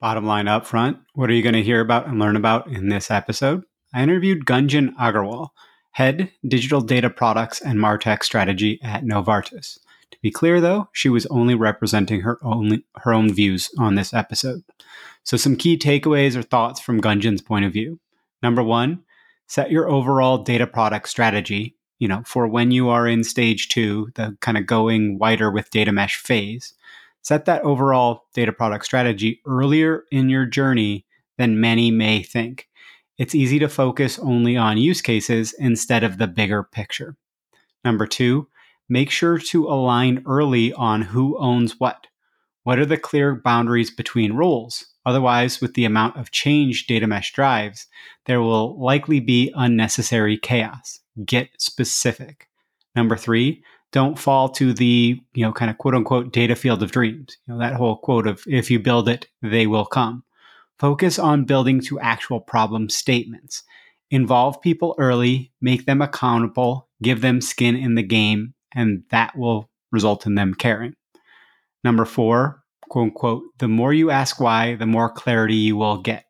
Bottom line up front, what are you going to hear about and learn about in this episode? I interviewed Gunjan Aggarwal, Head Digital Data Products and Martech Strategy at Novartis. To be clear, though, she was only representing her own, her own views on this episode. So, some key takeaways or thoughts from Gunjan's point of view. Number one, set your overall data product strategy, you know, for when you are in stage two, the kind of going wider with data mesh phase set that overall data product strategy earlier in your journey than many may think. It's easy to focus only on use cases instead of the bigger picture. Number two, make sure to align early on who owns what. What are the clear boundaries between roles? Otherwise, with the amount of change data mesh drives, there will likely be unnecessary chaos. Get specific. Number three, don't fall to the you know kind of quote unquote data field of dreams. You know that whole quote of if you build it they will come. Focus on building to actual problem statements. Involve people early make them accountable give them skin in the game and that will result in them caring. Number four quote unquote the more you ask why the more clarity you will get.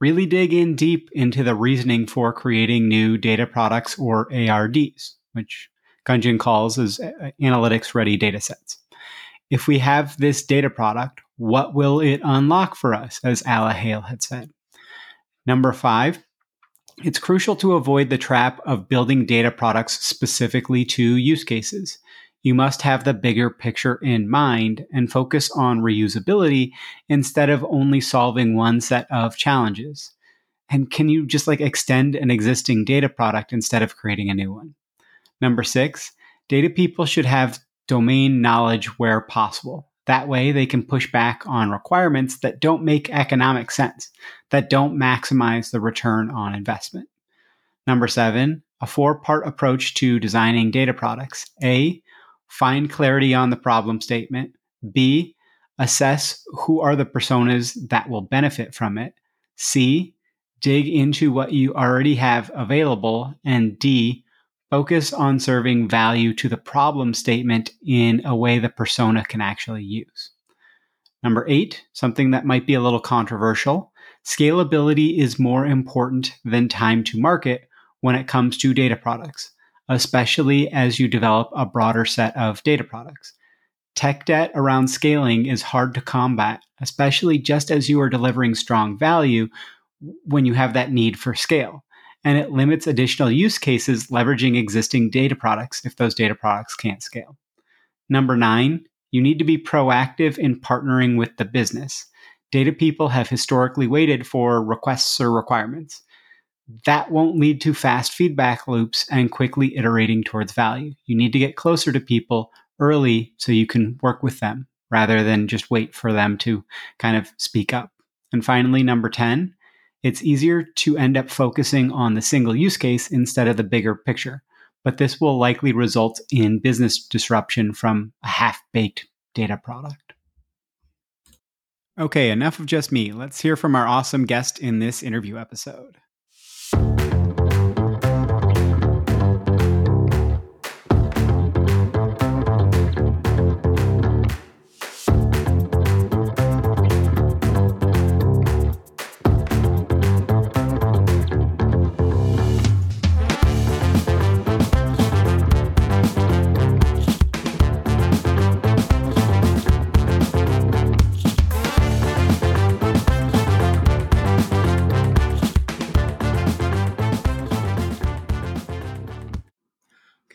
Really dig in deep into the reasoning for creating new data products or ards which Gunjan calls as uh, analytics ready data sets. If we have this data product, what will it unlock for us, as Alla Hale had said? Number five, it's crucial to avoid the trap of building data products specifically to use cases. You must have the bigger picture in mind and focus on reusability instead of only solving one set of challenges. And can you just like extend an existing data product instead of creating a new one? Number six, data people should have domain knowledge where possible. That way, they can push back on requirements that don't make economic sense, that don't maximize the return on investment. Number seven, a four part approach to designing data products. A, find clarity on the problem statement. B, assess who are the personas that will benefit from it. C, dig into what you already have available. And D, focus on serving value to the problem statement in a way the persona can actually use. Number eight, something that might be a little controversial scalability is more important than time to market when it comes to data products, especially as you develop a broader set of data products. Tech debt around scaling is hard to combat, especially just as you are delivering strong value when you have that need for scale. And it limits additional use cases leveraging existing data products if those data products can't scale. Number nine, you need to be proactive in partnering with the business. Data people have historically waited for requests or requirements. That won't lead to fast feedback loops and quickly iterating towards value. You need to get closer to people early so you can work with them rather than just wait for them to kind of speak up. And finally, number 10, it's easier to end up focusing on the single use case instead of the bigger picture. But this will likely result in business disruption from a half baked data product. Okay, enough of just me. Let's hear from our awesome guest in this interview episode.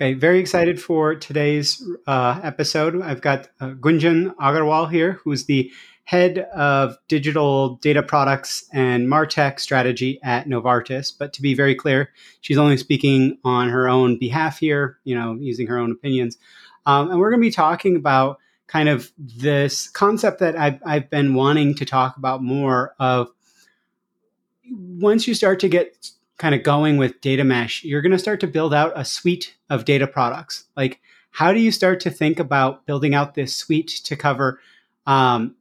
Okay, very excited for today's uh, episode. I've got uh, Gunjan Aggarwal here, who's the head of digital data products and Martech strategy at Novartis. But to be very clear, she's only speaking on her own behalf here, you know, using her own opinions. Um, and we're going to be talking about kind of this concept that I've, I've been wanting to talk about more of once you start to get kind of going with data mesh, you're going to start to build out a suite of data products. Like, how do you start to think about building out this suite to cover um,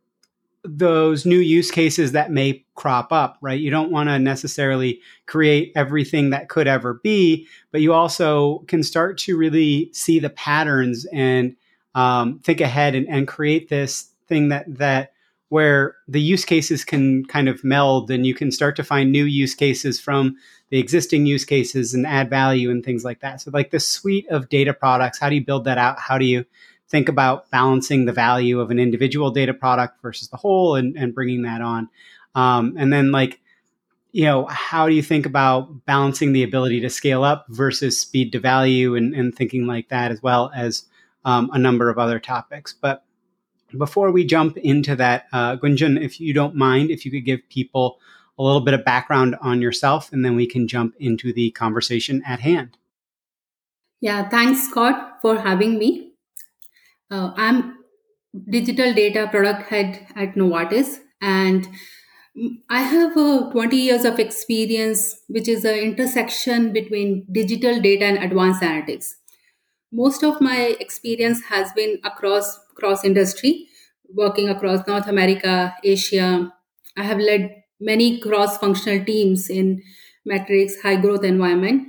those new use cases that may crop up, right? You don't want to necessarily create everything that could ever be, but you also can start to really see the patterns and um, think ahead and, and create this thing that that where the use cases can kind of meld and you can start to find new use cases from the existing use cases and add value and things like that. So, like the suite of data products, how do you build that out? How do you think about balancing the value of an individual data product versus the whole and, and bringing that on? Um, and then, like, you know, how do you think about balancing the ability to scale up versus speed to value and, and thinking like that, as well as um, a number of other topics? But before we jump into that, uh, if you don't mind, if you could give people a little bit of background on yourself, and then we can jump into the conversation at hand. Yeah, thanks, Scott, for having me. Uh, I'm digital data product head at Novartis, and I have uh, 20 years of experience, which is an intersection between digital data and advanced analytics. Most of my experience has been across cross industry, working across North America, Asia. I have led many cross functional teams in metrics high growth environment.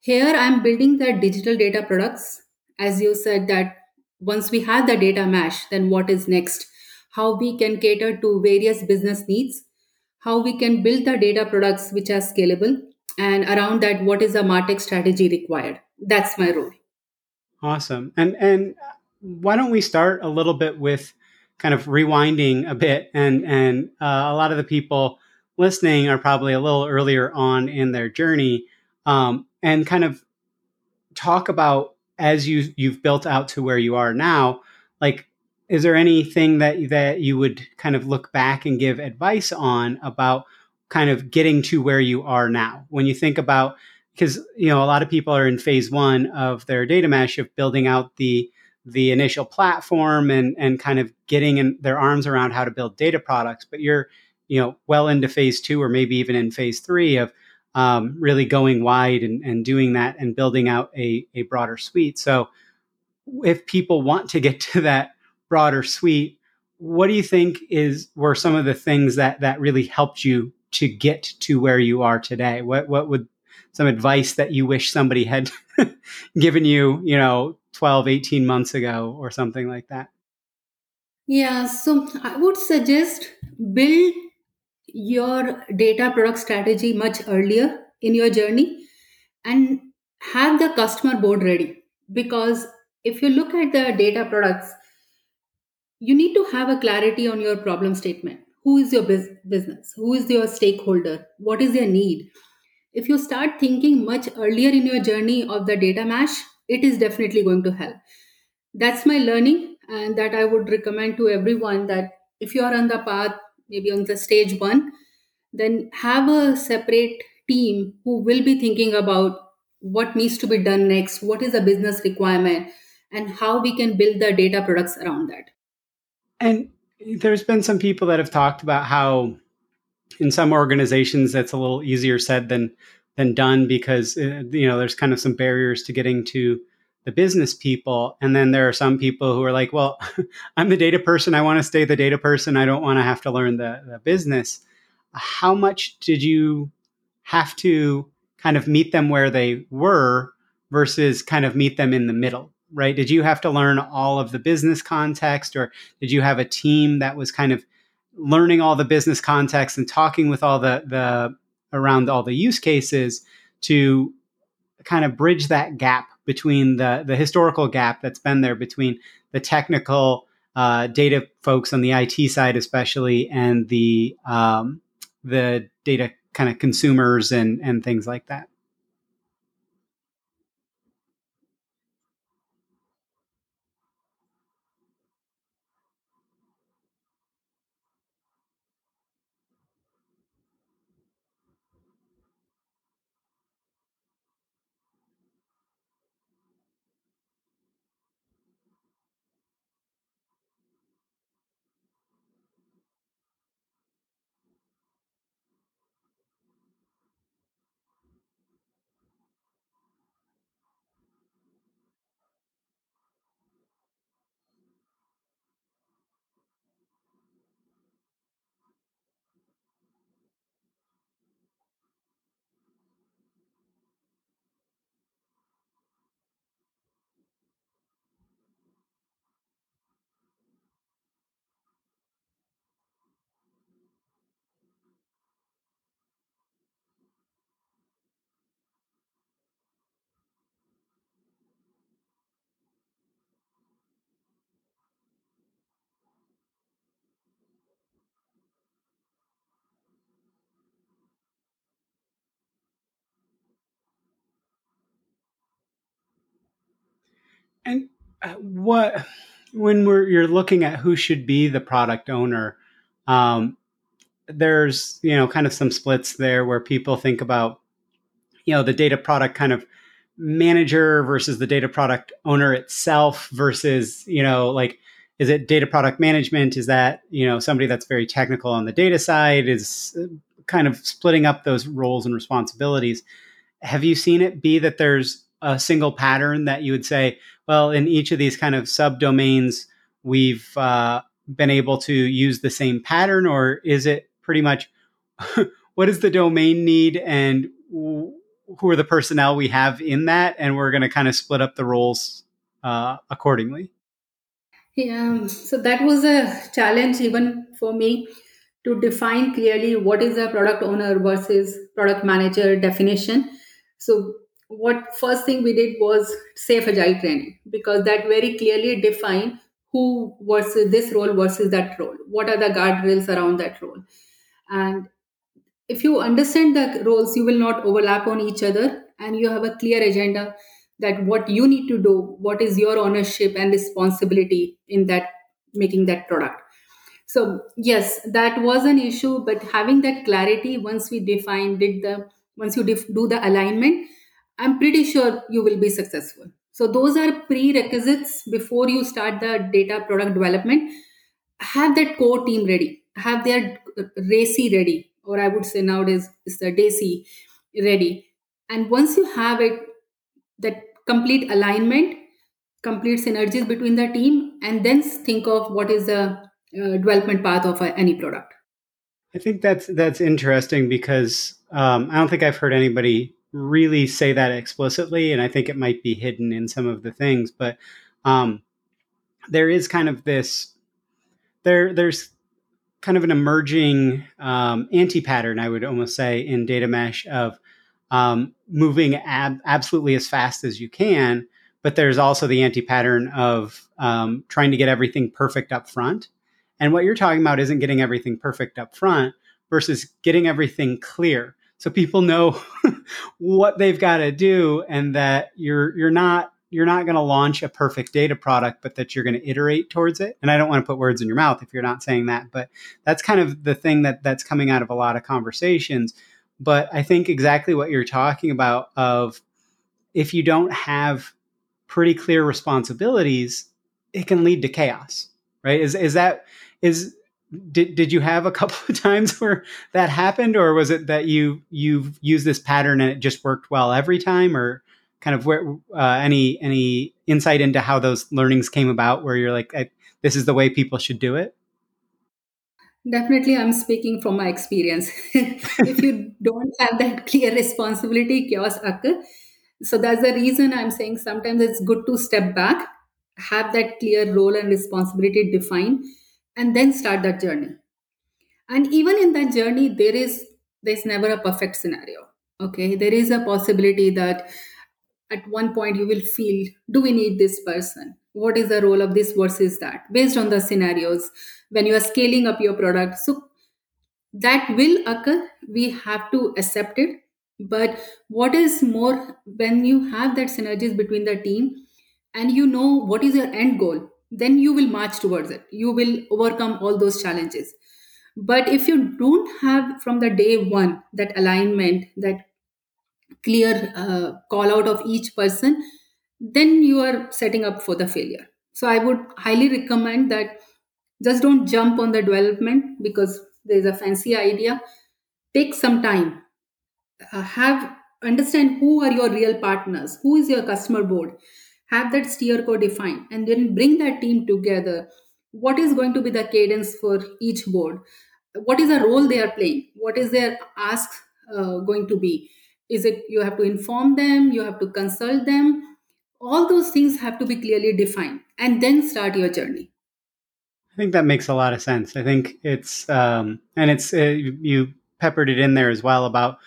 Here i'm building the digital data products. As you said that once we have the data mesh then what is next? How we can cater to various business needs. How we can build the data products which are scalable. And around that what is the martech strategy required? That's my role. Awesome. And and why don't we start a little bit with kind of rewinding a bit, and and uh, a lot of the people listening are probably a little earlier on in their journey, um, and kind of talk about as you you've built out to where you are now, like is there anything that that you would kind of look back and give advice on about kind of getting to where you are now? When you think about because you know a lot of people are in phase one of their data mesh of building out the the initial platform and and kind of getting in their arms around how to build data products but you're you know well into phase two or maybe even in phase three of um, really going wide and, and doing that and building out a, a broader suite so if people want to get to that broader suite what do you think is were some of the things that that really helped you to get to where you are today what what would some advice that you wish somebody had given you you know 12, 18 months ago or something like that? Yeah, so I would suggest build your data product strategy much earlier in your journey and have the customer board ready. Because if you look at the data products you need to have a clarity on your problem statement. Who is your business? Who is your stakeholder? What is their need? If you start thinking much earlier in your journey of the data mesh it is definitely going to help. That's my learning and that i would recommend to everyone that if you are on the path maybe on the stage one then have a separate team who will be thinking about what needs to be done next what is the business requirement and how we can build the data products around that. And there's been some people that have talked about how in some organizations that's a little easier said than than done because uh, you know there's kind of some barriers to getting to the business people and then there are some people who are like well i'm the data person i want to stay the data person i don't want to have to learn the, the business. How much did you have to kind of meet them where they were versus kind of meet them in the middle right? Did you have to learn all of the business context or did you have a team that was kind of learning all the business context and talking with all the the around all the use cases to kind of bridge that gap between the the historical gap that's been there between the technical uh, data folks on the IT side, especially, and the um, the data kind of consumers and and things like that. And uh, what when we're you're looking at who should be the product owner, um, there's you know kind of some splits there where people think about you know the data product kind of manager versus the data product owner itself versus you know like is it data product management? Is that you know somebody that's very technical on the data side? Is uh, kind of splitting up those roles and responsibilities. Have you seen it be that there's a single pattern that you would say well, in each of these kind of subdomains, we've uh, been able to use the same pattern, or is it pretty much what does the domain need and who are the personnel we have in that, and we're going to kind of split up the roles uh, accordingly? Yeah, so that was a challenge even for me to define clearly what is a product owner versus product manager definition. So what first thing we did was safe agile training because that very clearly defined who versus this role versus that role. What are the guardrails around that role? And if you understand the roles you will not overlap on each other and you have a clear agenda that what you need to do what is your ownership and responsibility in that making that product. So yes that was an issue but having that clarity once we defined did the once you def- do the alignment I'm pretty sure you will be successful. So, those are prerequisites before you start the data product development. Have that core team ready, have their RACI ready, or I would say nowadays is the DACI ready. And once you have it, that complete alignment, complete synergies between the team, and then think of what is the uh, development path of uh, any product. I think that's that's interesting because um, I don't think I've heard anybody really say that explicitly, and I think it might be hidden in some of the things. But um, there is kind of this there there's kind of an emerging um, anti pattern, I would almost say, in data mesh of um, moving ab- absolutely as fast as you can. But there's also the anti pattern of um, trying to get everything perfect up front. And what you're talking about isn't getting everything perfect up front versus getting everything clear so people know what they've got to do and that you're you're not you're not going to launch a perfect data product but that you're going to iterate towards it. And i don't want to put words in your mouth if you're not saying that but that's kind of the thing that that's coming out of a lot of conversations. But i think exactly what you're talking about of if you don't have pretty clear responsibilities it can lead to chaos right? Is is that is did did you have a couple of times where that happened or was it that you you've used this pattern and it just worked well every time or kind of where uh, any any insight into how those learnings came about where you're like this is the way people should do it definitely i'm speaking from my experience. If you don't have that clear responsibility chaos occur. So that's the reason i'm saying sometimes it's good to step back have that clear role and responsibility defined and then start that journey. And even in that journey there is there's never a perfect scenario okay? There is a possibility that at one point you will feel do we need this person? What is the role of this versus that? based on the scenarios when you are scaling up your product. So that will occur. We have to accept it. But what is more when you have that synergies between the team and you know what is your end goal then you will march towards it. You will overcome all those challenges. But if you don't have from the day one that alignment that clear uh, call out of each person then you are setting up for the failure. So i would highly recommend that just don't jump on the development because there's a fancy idea. Take some time. Uh, have understand who are your real partners who is your customer board have that SteerCo defined and then bring that team together. What is going to be the cadence for each board? What is the role they are playing? What is their ask uh, going to be? Is it you have to inform them? You have to consult them? All those things have to be clearly defined and then start your journey. I think that makes a lot of sense. I think it's um, and it's uh, you peppered it in there as well about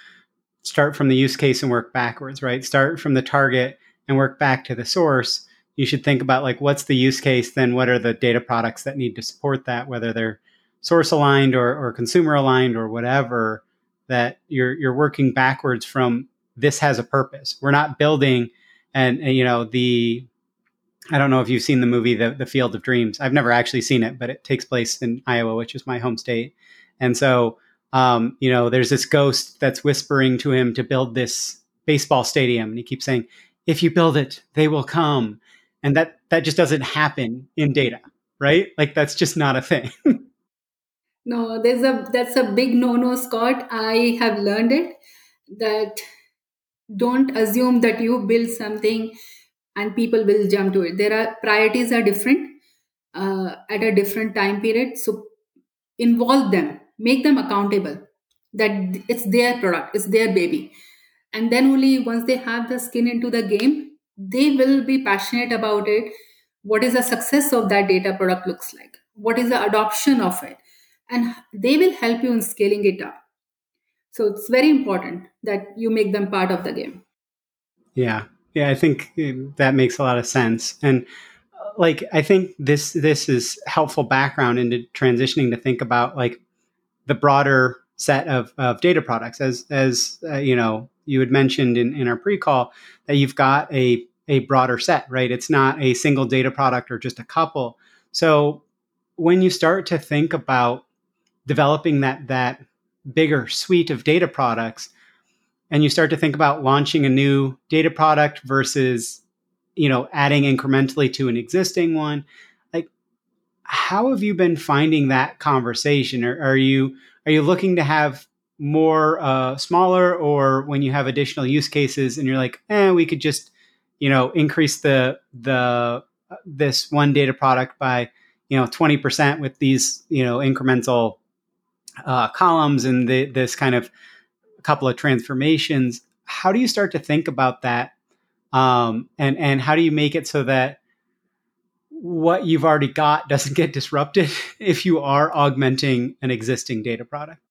start from the use case and work backwards right? Start from the target and work back to the source, you should think about like what's the use case, then what are the data products that need to support that, whether they're source aligned or, or consumer aligned or whatever, that you're you're working backwards from this has a purpose. We're not building and, and you know the I don't know if you've seen the movie the, the Field of Dreams. I've never actually seen it, but it takes place in Iowa, which is my home state. And so, um, you know, there's this ghost that's whispering to him to build this baseball stadium, and he keeps saying, if you build it, they will come. And that that just doesn't happen in data, right? Like that's just not a thing. no, there's a that's a big no-no, Scott. I have learned it that don't assume that you build something and people will jump to it. There are priorities are different uh, at a different time period. So involve them, make them accountable that it's their product, it's their baby and then only once they have the skin into the game they will be passionate about it. What is the success of that data product looks like? What is the adoption of it? And they will help you in scaling it up. So it's very important that you make them part of the game. Yeah. Yeah i think um, that makes a lot of sense. And uh, like i think this this is helpful background into transitioning to think about like the broader set of, of data products as as uh, you know you had mentioned in, in our pre-call that you've got a a broader set right? It's not a single data product or just a couple. So when you start to think about developing that that bigger suite of data products and you start to think about launching a new data product versus you know adding incrementally to an existing one like how have you been finding that conversation? Or are you are you looking to have more uh, smaller, or when you have additional use cases and you're like, eh, we could just you know increase the the uh, this one data product by you know 20% with these you know incremental uh, columns and the, this kind of couple of transformations how do you start to think about that um, and and how do you make it so that what you've already got doesn't get disrupted if you are augmenting an existing data product?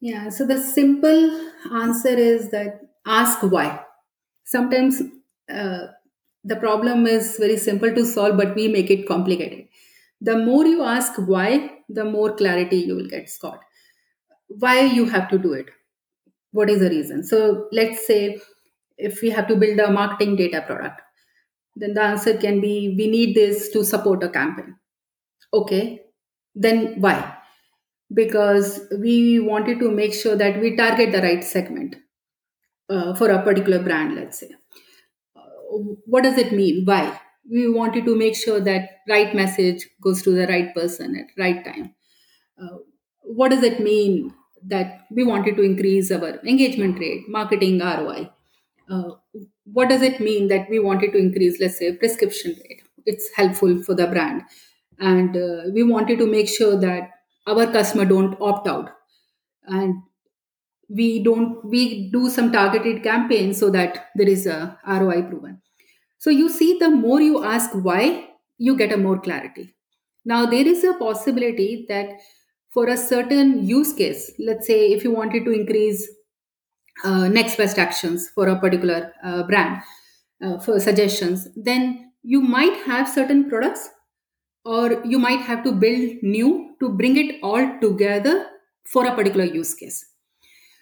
Yeah, so the simple answer is that ask why. Sometimes uh, the problem is very simple to solve, but we make it complicated. The more you ask why, the more clarity you will get, Scott. Why you have to do it? what is the reason so let's say if we have to build a marketing data product then the answer can be we need this to support a campaign okay then why because we wanted to make sure that we target the right segment uh, for a particular brand let's say. Uh, what does it mean? Why? We wanted to make sure that right message goes to the right person at right time. Uh, what does it mean that we wanted to increase our engagement rate marketing roi uh, what does it mean that we wanted to increase let's say prescription rate? It's helpful for the brand. And uh, we wanted to make sure that our customer don't opt out. And we don't we do some targeted campaigns so that there is a roi proven. So you see the more you ask why you get a more clarity. Now there is a possibility that for a certain use case let's say if you wanted to increase uh, next best actions for a particular uh, brand uh, for suggestions then you might have certain products or you might have to build new to bring it all together for a particular use case.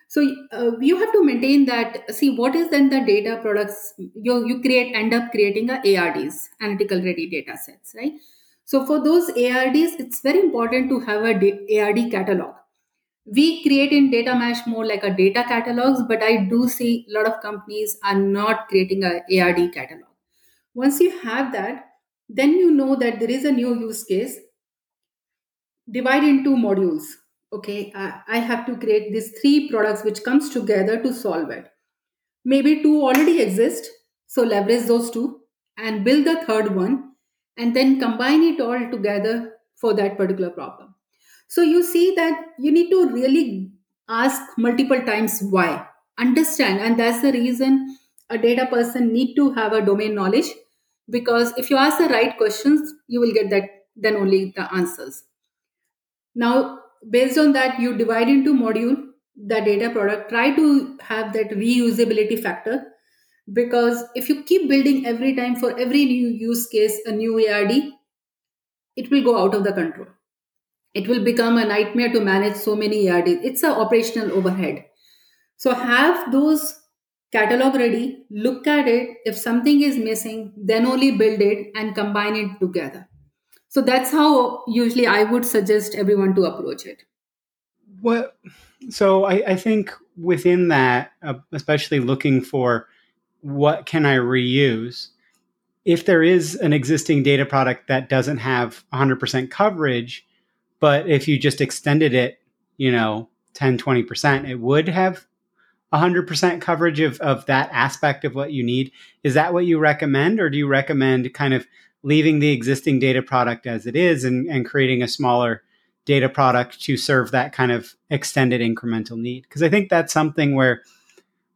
So uh, you have to maintain that see what is then the data products you you create end up creating a ards analytical ready data sets right? So for those ards it's very important to have a ard catalog. We create in data mesh more like a data catalogs but i do see a lot of companies are not creating a ard catalog. Once you have that then you know that there is a new use case divide into modules. Okay I, I have to create these three products which comes together to solve it. Maybe two already exist so leverage those two and build the third one and then combine it all together for that particular problem. So you see that you need to really ask multiple times why, understand, and that's the reason a data person need to have a domain knowledge because if you ask the right questions, you will get that then only the answers. Now, based on that, you divide into module the data product. Try to have that reusability factor because if you keep building every time for every new use case a new ARD, it will go out of the control it will become a nightmare to manage so many ARDs. It's an operational overhead. So have those catalog ready, look at it. If something is missing, then only build it and combine it together. So that's how usually I would suggest everyone to approach it. Well, so I, I think within that, uh, especially looking for what can I reuse, if there is an existing data product that doesn't have 100% coverage, but if you just extended it, you know, 10, 20%, it would have 100% coverage of, of that aspect of what you need. Is that what you recommend? Or do you recommend kind of leaving the existing data product as it is and, and creating a smaller data product to serve that kind of extended incremental need? Because I think that's something where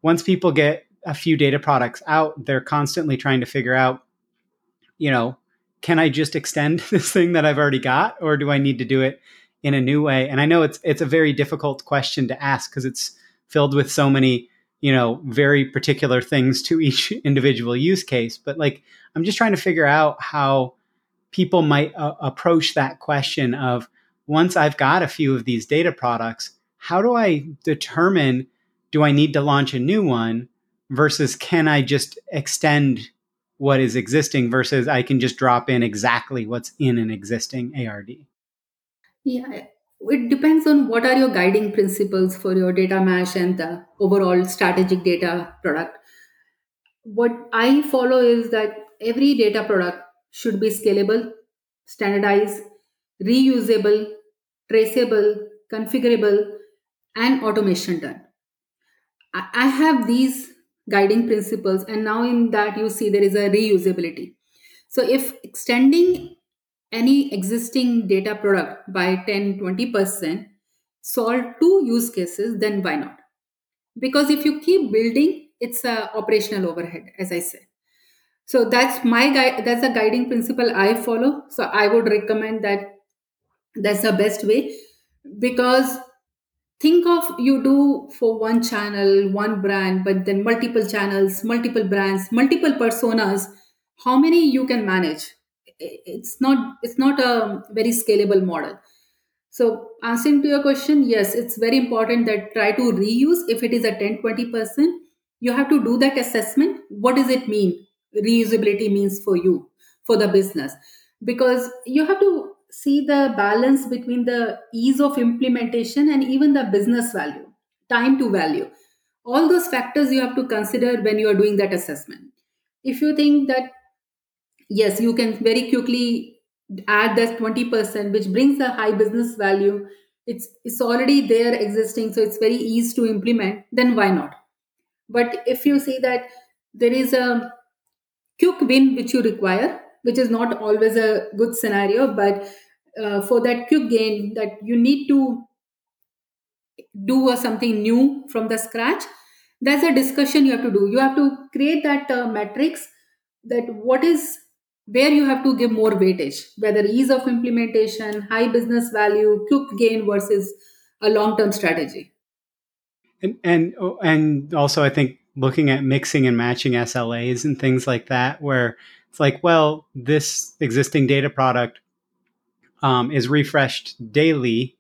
once people get a few data products out, they're constantly trying to figure out, you know, can I just extend this thing that I've already got, or do I need to do it in a new way? And I know it's it's a very difficult question to ask because it's filled with so many you know very particular things to each individual use case. But like I'm just trying to figure out how people might uh, approach that question of once I've got a few of these data products, how do I determine do I need to launch a new one versus can I just extend what is existing versus I can just drop in exactly what's in an existing ARD? Yeah, it depends on what are your guiding principles for your data mesh and the overall strategic data product. What I follow is that every data product should be scalable, standardized, reusable, traceable, configurable, and automation done. I have these guiding principles and now in that you see there is a reusability so if extending any existing data product by 10 20% solve two use cases then why not? Because if you keep building it's a operational overhead as i said. So that's my guide that's a guiding principle i follow. So i would recommend that that's the best way. Because think of you do for one channel one brand but then multiple channels multiple brands multiple personas how many you can manage it's not it's not a very scalable model So, answering to your question, yes, it's very important that try to reuse. If it is a 10 20%, you have to do that assessment. What does it mean? Reusability means for you, for the business. Because you have to see the balance between the ease of implementation and even the business value, time to value. All those factors you have to consider when you are doing that assessment. If you think that, yes, you can very quickly add that 20% which brings a high business value. It's it's already there existing so it's very easy to implement then why not? But if you see that there is a quick win which you require which is not always a good scenario but uh, for that quick gain that you need to do something new from the scratch there's a discussion you have to do. You have to create that uh, metrics that what is where you have to give more weightage whether ease of implementation high business value quick gain versus a long term strategy. And and and also i think looking at mixing and matching slas and things like that where it's like well this existing data product um, is refreshed daily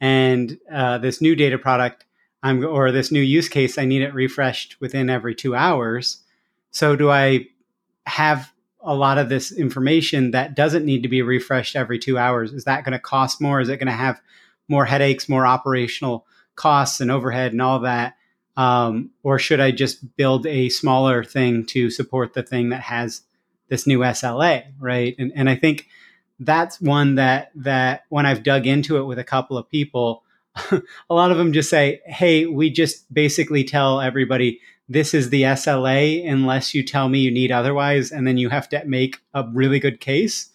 and uh, this new data product i'm or this new use case i need it refreshed within every two hours. So do i have a lot of this information that doesn't need to be refreshed every two hours? Is that going to cost more? Is it going to have more headaches, more operational costs and overhead and all that? Um, or should I just build a smaller thing to support the thing that has this new SLA, right? And and I think that's one that that when I've dug into it with a couple of people, a lot of them just say, "Hey, we just basically tell everybody this is the SLA unless you tell me you need otherwise. And then you have to make a really good case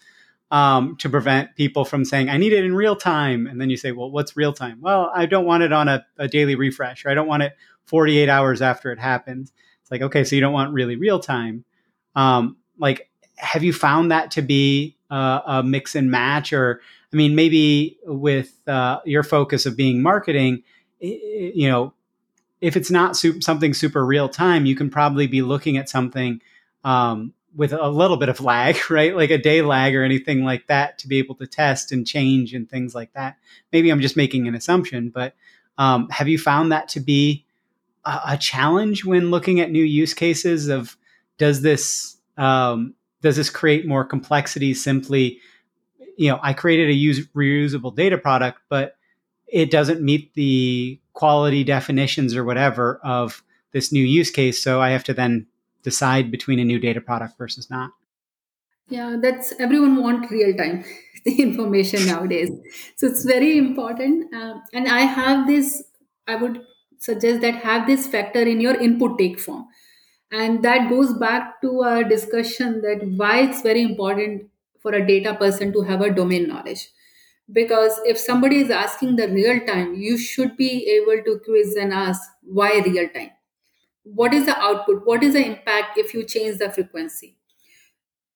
um, to prevent people from saying, I need it in real time. And then you say, well, what's real time? Well, I don't want it on a, a daily refresh, or I don't want it 48 hours after it happens. It's like, okay, so you don't want really real time. Um, like, have you found that to be a, a mix and match? Or, I mean, maybe with uh, your focus of being marketing, you know, if it's not su- something super real time, you can probably be looking at something um, with a little bit of lag, right? Like a day lag or anything like that to be able to test and change and things like that. Maybe I'm just making an assumption, but um, have you found that to be a, a, challenge when looking at new use cases of does this um, does this create more complexity simply you know i created a use, reusable data product but it doesn't meet the quality definitions or whatever of this new use case. So I have to then decide between a new data product versus not. Yeah, that's everyone want real time the information nowadays. So it's very important. Uh, and I have this. I would suggest that have this factor in your input take form, and that goes back to our discussion that why it's very important for a data person to have a domain knowledge because if somebody is asking the real time you should be able to quiz and ask why real time. What is the output? What is the impact if you change the frequency?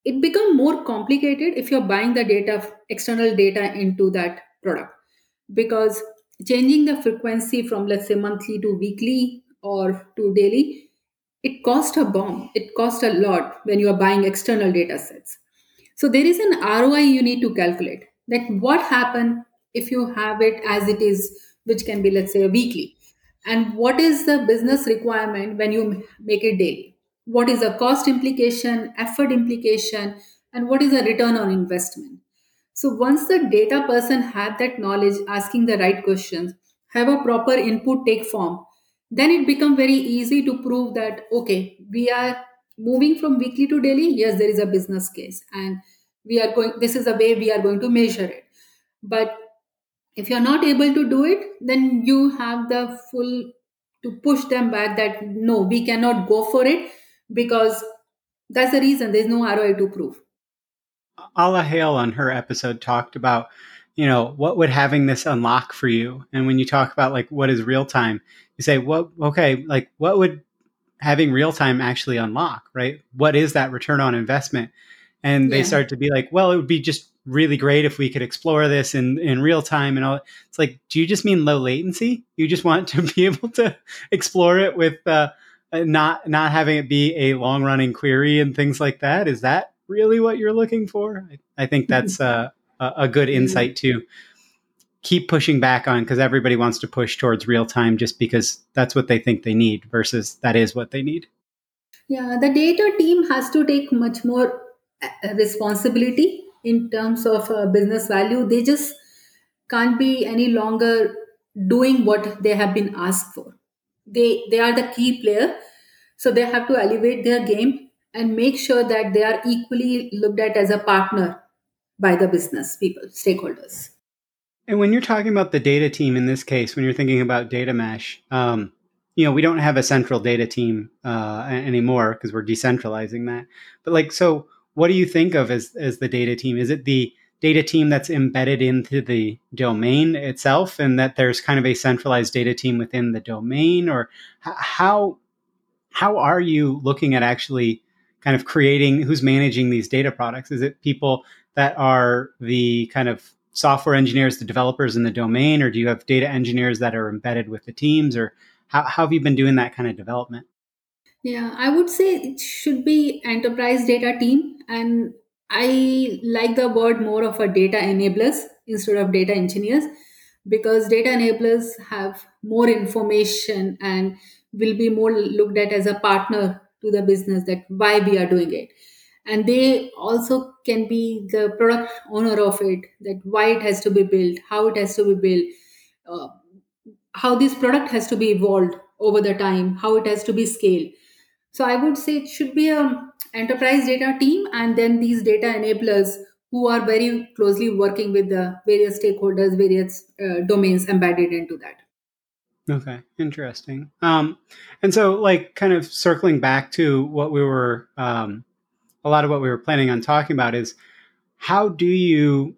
It become more complicated if you're buying the data external data into that product. Because changing the frequency from let's say monthly to weekly or to daily it costs a bomb. It costs a lot when you are buying external data sets. So there is an roi you need to calculate that what happen if you have it as it is which can be let's say a weekly? And what is the business requirement when you make it daily? What is the cost implication effort implication and what is the return on investment? So once the data person have that knowledge asking the right questions have a proper input take form then it become very easy to prove that okay we are moving from weekly to daily. Yes there is a business case. And we are going this is the way we are going to measure it but if you're not able to do it then you have the full to push them back that no we cannot go for it because that's the reason there's no roi to prove Alla Hale on her episode talked about, you know, what would having this unlock for you? And when you talk about like what is real time, you say, what okay, like what would having real time actually unlock, right? What is that return on investment? And they yeah. start to be like, well, it would be just really great if we could explore this in, in real time and all. It's like, do you just mean low latency? You just want to be able to explore it with uh, not not having it be a long running query and things like that. Is that really what you're looking for? I, I think that's uh, a, a good insight too. keep pushing back on because everybody wants to push towards real time just because that's what they think they need versus that is what they need. Yeah, the data team has to take much more responsibility in terms of uh, business value. They just can't be any longer doing what they have been asked for. They they are the key player, so they have to elevate their game and make sure that they are equally looked at as a partner by the business people, stakeholders. And when you're talking about the data team in this case, when you're thinking about data mesh, um, you know, we don't have a central data team uh, anymore because we're decentralizing that. But like, so what do you think of as as the data team? Is it the data team that's embedded into the domain itself, and that there's kind of a centralized data team within the domain, or how how are you looking at actually kind of creating who's managing these data products? Is it people that are the kind of software engineers, the developers in the domain, or do you have data engineers that are embedded with the teams, or how, how have you been doing that kind of development? Yeah, I would say it should be enterprise data team, and I like the word more of a data enablers instead of data engineers because data enablers have more information and will be more looked at as a partner to the business that why we are doing it. And they also can be the product owner of it that why it has to be built how it has to be built uh, how this product has to be evolved over the time how it has to be scaled so i would say it should be a enterprise data team and then these data enablers who are very closely working with the various stakeholders various uh, domains embedded into that Okay, interesting. Um, and so, like, kind of circling back to what we were um, a lot of what we were planning on talking about is how do you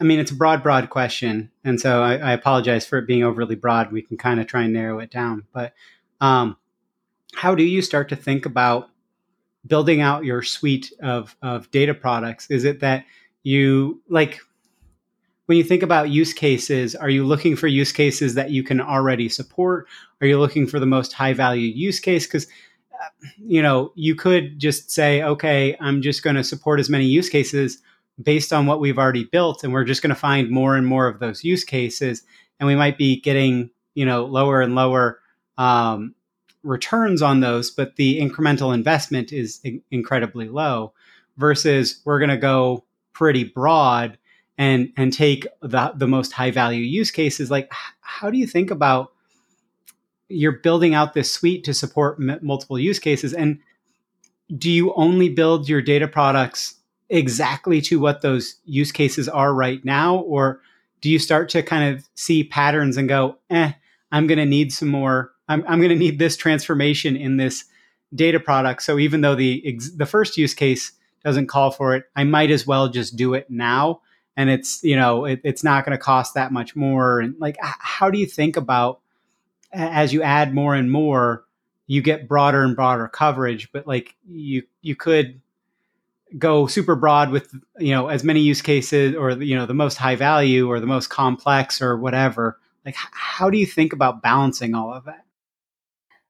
I mean, it's a broad, broad question, and so I, I apologize for it being overly broad. We can kind of try and narrow it down, but um, how do you start to think about building out your suite of of data products? Is it that you like when you think about use cases? Are you looking for use cases that you can already support? Are you looking for the most high value use case? Because you know, you could just say, okay, I'm just going to support as many use cases based on what we've already built, and we're just going to find more and more of those use cases, and we might be getting, you know, lower and lower um, returns on those, but the incremental investment is in- incredibly low. Versus, we're going to go pretty broad and and take the the most high value use cases. Like, how do you think about you're building out this suite to support m- multiple use cases and do you only build your data products exactly to what those use cases are right now or do you start to kind of see patterns and go eh i'm going to need some more i'm, I'm going to need this transformation in this data product so even though the the first use case doesn't call for it i might as well just do it now and it's you know it, it's not going to cost that much more and like how do you think about as you add more and more, you get broader and broader coverage. But like you, you could go super broad with you know as many use cases or you know the most high value or the most complex or whatever. Like how do you think about balancing all of that?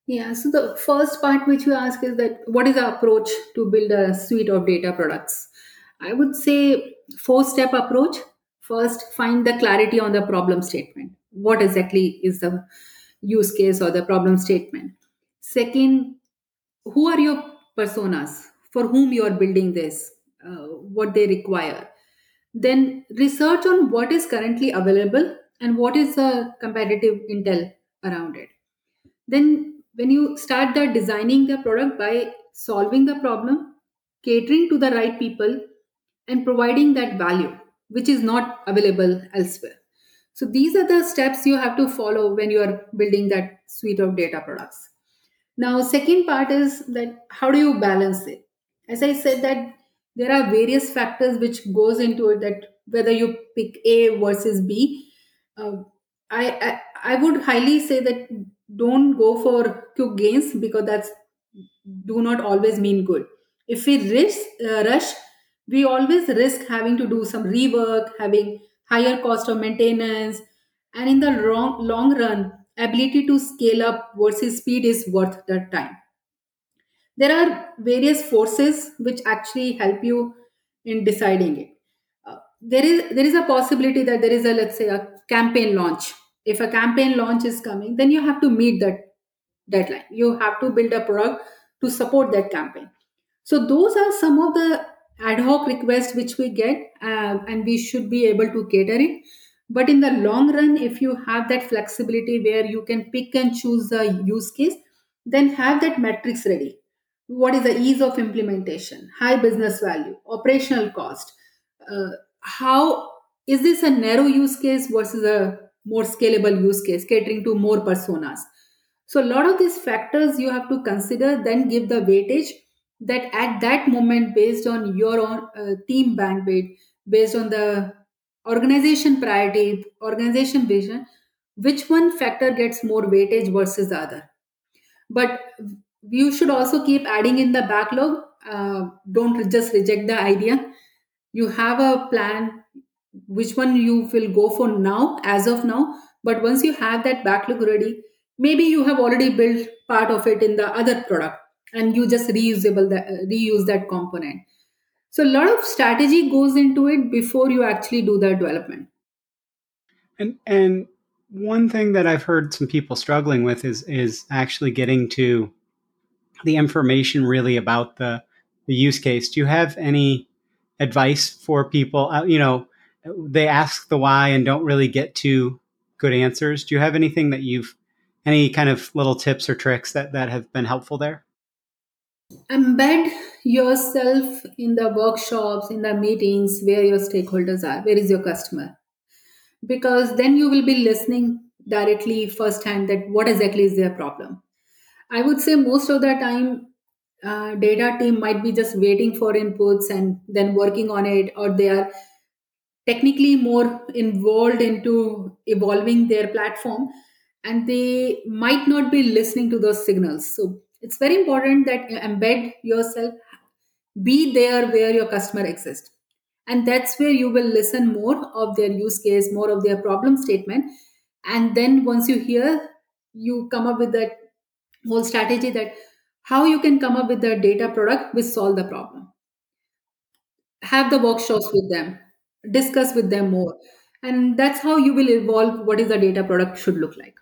Yeah, so the first part which you ask is that what is the approach to build a suite of data products? I would say four step approach. First, find the clarity on the problem statement. What exactly is the use case or the problem statement. Second, who are your personas for whom you are building this, uh, what they require. Then research on what is currently available and what is the competitive intel around it. Then, when you start the designing the product by solving the problem, catering to the right people, and providing that value which is not available elsewhere so these are the steps you have to follow when you are building that suite of data products. Now, second part is that how do you balance it? As I said that there are various factors which goes into it that whether you pick A versus B. Uh, I, I I would highly say that don't go for quick gains because that's do not always mean good. If we risk uh, rush, we always risk having to do some rework, having higher cost of maintenance, and in the long, long run, ability to scale up versus speed is worth the time. There are various forces which actually help you in deciding it. Uh, there is there is a possibility that there is a let's say a campaign launch if a campaign launch is coming then you have to meet that deadline. You have to build a product to support that campaign. So those are some of the ad hoc requests which we get uh, and we should be able to cater it. But in the long run if you have that flexibility where you can pick and choose the use case then have that metrics ready. What is the ease of implementation? High business value operational cost. Uh, how is this a narrow use case versus a more scalable use case catering to more personas. So a lot of these factors you have to consider then give the weightage that at that moment based on your own uh, team bandwidth based on the organization priority organization vision which one factor gets more weightage versus the other? But you should also keep adding in the backlog. Uh, don't just reject the idea. You have a plan which one you will go for now as of now. But once you have that backlog ready maybe you have already built part of it in the other product and you just reusable that reuse that component. So a lot of strategy goes into it before you actually do the development. And and one thing that i've heard some people struggling with is is actually getting to the information really about the the use case. Do you have any advice for people? Uh, you know they ask the why and don't really get to good answers. Do you have anything that you've any kind of little tips or tricks that that have been helpful there? Embed yourself in the workshops in the meetings where your stakeholders are. Where is your customer? Because then you will be listening directly firsthand that what exactly is their problem. I would say most of the time uh, data team might be just waiting for inputs and then working on it or they are technically more involved into evolving their platform and they might not be listening to those signals. So it's very important that you embed yourself be there where your customer exists. And that's where you will listen more of their use case more of their problem statement. And then once you hear you come up with that whole strategy that how you can come up with the data product which solve the problem. Have the workshops with them discuss with them more. And that's how you will evolve what is the data product should look like.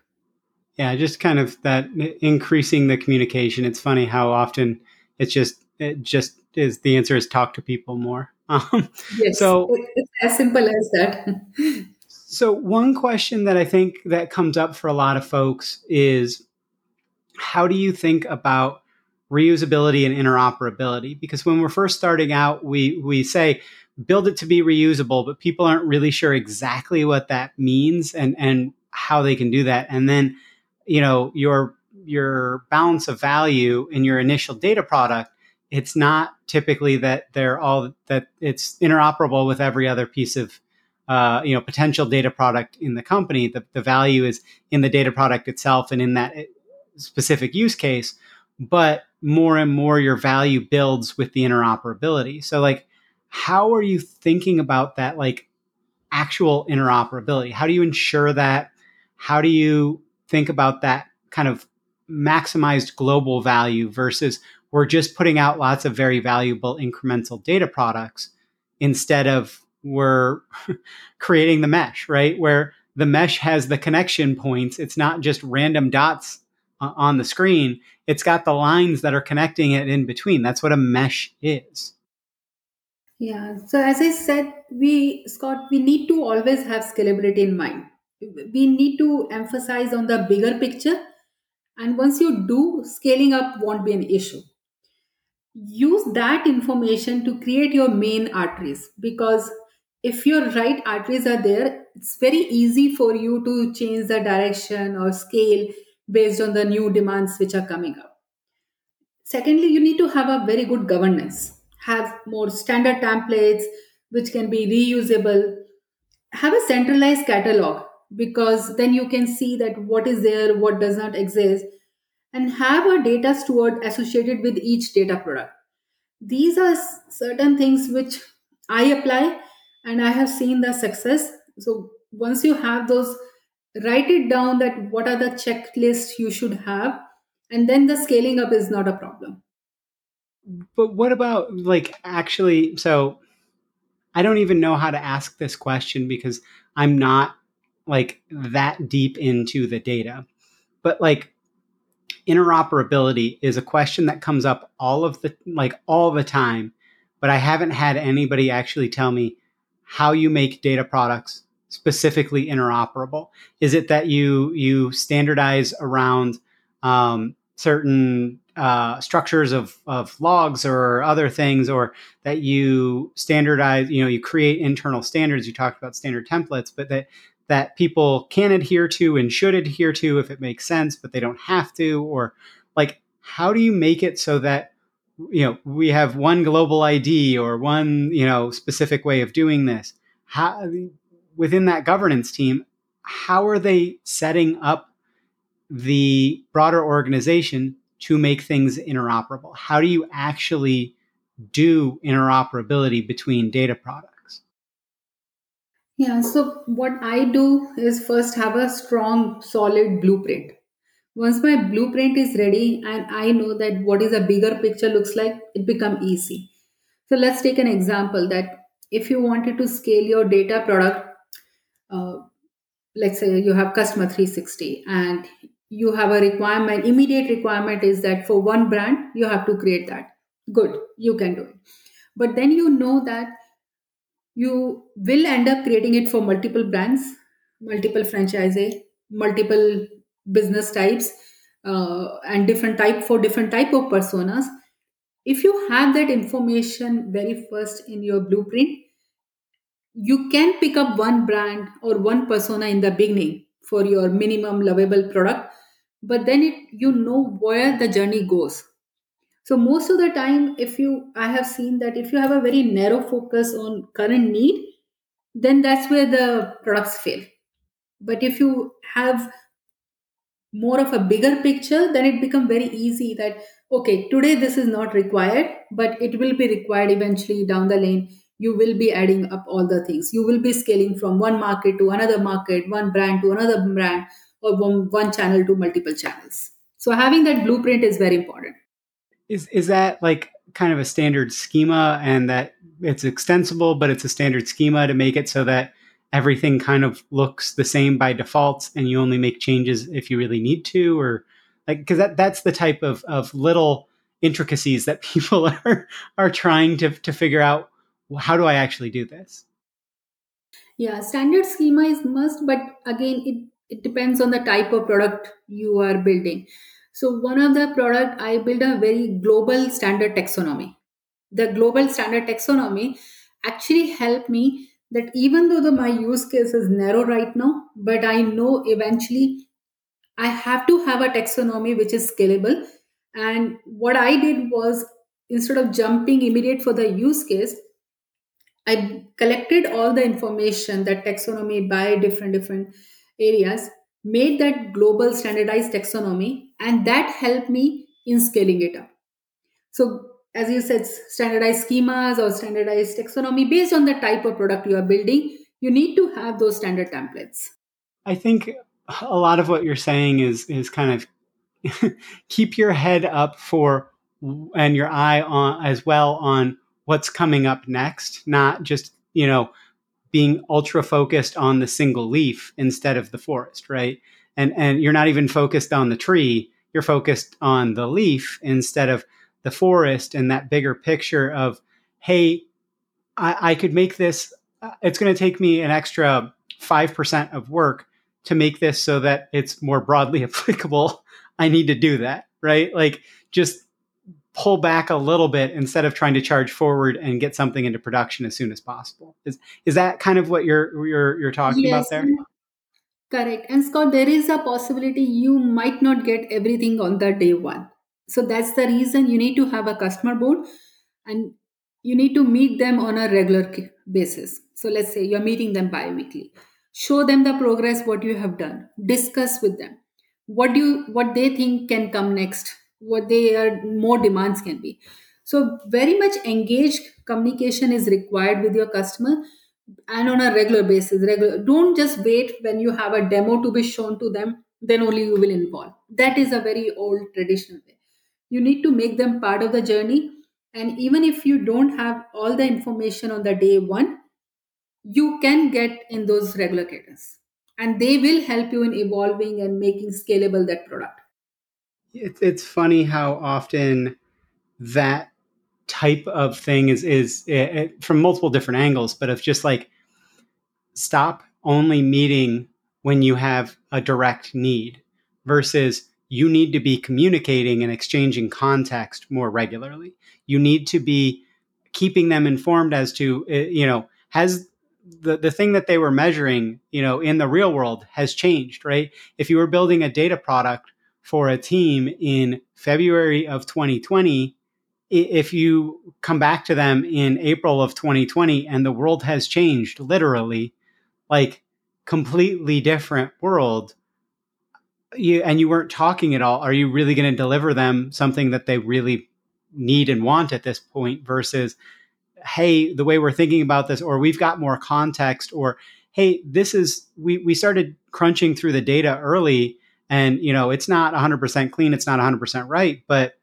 Yeah just kind of that increasing the communication. It's funny how often it's just it just is the answer is talk to people more. Um, yes so it's as simple as that. So one question that i think that comes up for a lot of folks is how do you think about reusability and interoperability? Because when we're first starting out we we say build it to be reusable but people aren't really sure exactly what that means and and how they can do that and then you know your your balance of value in your initial data product it's not typically that they're all that it's interoperable with every other piece of uh, you know potential data product in the company the, the value is in the data product itself and in that specific use case but more and more your value builds with the interoperability. So like how are you thinking about that like actual interoperability? How do you ensure that? How do you think about that kind of maximized global value versus we're just putting out lots of very valuable incremental data products instead of we're creating the mesh, right? Where the mesh has the connection points. It's not just random dots uh, on the screen, it's got the lines that are connecting it in between. That's what a mesh is. Yeah. So as I said, we Scott, we need to always have scalability in mind. We need to emphasize on the bigger picture. And once you do, scaling up won't be an issue. Use that information to create your main arteries because if your right arteries are there, it's very easy for you to change the direction or scale based on the new demands which are coming up. Secondly, you need to have a very good governance, have more standard templates which can be reusable, have a centralized catalog because then you can see that what is there, what does not exist, and have a data steward associated with each data product. These are certain things which I apply and I have seen the success. So once you have those write it down that what are the checklists you should have and then the scaling up is not a problem but what about like actually so i don't even know how to ask this question because i'm not like that deep into the data. But like interoperability is a question that comes up all of the like all the time, but I haven't had anybody actually tell me how you make data products specifically interoperable. Is it that you you standardize around um, certain uh, structures of, of logs or other things, or that you standardize, you know, you create internal standards. You talked about standard templates, but that that people can adhere to and should adhere to if it makes sense, but they don't have to, or like how do you make it so that you know we have one global ID or one you know specific way of doing this? How within that governance team, how are they setting up the broader organization to make things interoperable? How do you actually do interoperability between data products? Yeah, so what I do is first have a strong, solid blueprint. Once my blueprint is ready and I know that what is a bigger picture looks like, it become easy. So let's take an example that if you wanted to scale your data product, uh, let's say you have customer 360 and you have a requirement immediate requirement is that for one brand you have to create that. Good you can do it. But then you know that you will end up creating it for multiple brands multiple franchises multiple business types uh, and different type for different type of personas. If you have that information very first in your blueprint you can pick up one brand or one persona in the beginning for your minimum lovable product but then it you know where the journey goes. So most of the time if you i have seen that if you have a very narrow focus on current need then that's where the products fail. But if you have more of a bigger picture then it become very easy that okay today this is not required but it will be required eventually down the lane. You will be adding up all the things. You will be scaling from one market to another market one brand to another brand or one, one channel to multiple channels so having that blueprint is very important is is that like kind of a standard schema and that it's extensible but it's a standard schema to make it so that everything kind of looks the same by default and you only make changes if you really need to or like because that that's the type of of little intricacies that people are are trying to to figure out well, how do I actually do this? Yeah, standard schema is must, but again, it, it depends on the type of product you are building. So one of the product I build a very global standard taxonomy. The global standard taxonomy actually helped me that even though the, my use case is narrow right now, but I know eventually I have to have a taxonomy which is scalable. And what I did was instead of jumping immediate for the use case, I collected all the information that taxonomy by different different areas, made that global standardized taxonomy, and that helped me in scaling it up. So as you said, standardized schemas or standardized taxonomy based on the type of product you are building, you need to have those standard templates. I think a lot of what you're saying is is kind of keep your head up for and your eye on as well on what's coming up next, not just, you know, being ultra focused on the single leaf instead of the forest, right? And and you're not even focused on the tree, you're focused on the leaf instead of the forest and that bigger picture of, hey, I, I could make this. Uh, it's going to take me an extra five percent of work to make this so that it's more broadly applicable. I need to do that, right? Like just pull back a little bit instead of trying to charge forward and get something into production as soon as possible. Is is that kind of what you're you're you're talking yes, about there? Correct. And Scott, there is a possibility you might not get everything on the day one. So that's the reason you need to have a customer board and you need to meet them on a regular basis. So let's say you're meeting them bi-weekly. Show them the progress what you have done. Discuss with them. What do you what they think can come next what their more demands can be. So very much engaged communication is required with your customer and on a regular basis. Regular don't just wait when you have a demo to be shown to them then only you will involve. That is a very old traditional way. You need to make them part of the journey. And even if you don't have all the information on the day one you can get in those regular cadence and they will help you in evolving and making scalable that product it's, it's funny how often that type of thing is is it, eh, it, from multiple different angles but of just like stop only meeting when you have a direct need versus you need to be communicating and exchanging context more regularly. You need to be keeping them informed as to eh, you know has the, the thing that they were measuring you know in the real world has changed right? If you were building a data product for a team in february of 2020 if you come back to them in april of 2020 and the world has changed literally like completely different world you, and you weren't talking at all are you really going to deliver them something that they really need and want at this point versus hey the way we're thinking about this or we've got more context or hey this is we we started crunching through the data early and you know it's not 100% clean it's not 100% right but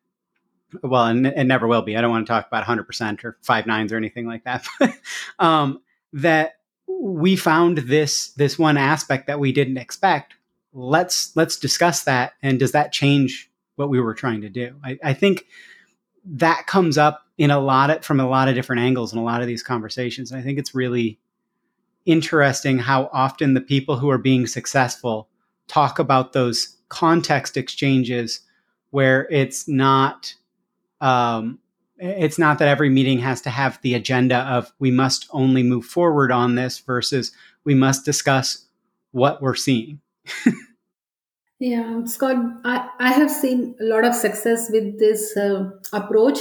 well and it never will be i don't want to talk about 100% or five nines or anything like that um, that we found this this one aspect that we didn't expect let's let's discuss that and does that change what we were trying to do i, I think that comes up in a lot of, from a lot of different angles in a lot of these conversations. And I think it's really interesting how often the people who are being successful talk about those context exchanges where it's not um, it's not that every meeting has to have the agenda of we must only move forward on this versus we must discuss what we're seeing Yeah, Scott, I, I have seen a lot of success with this uh, approach.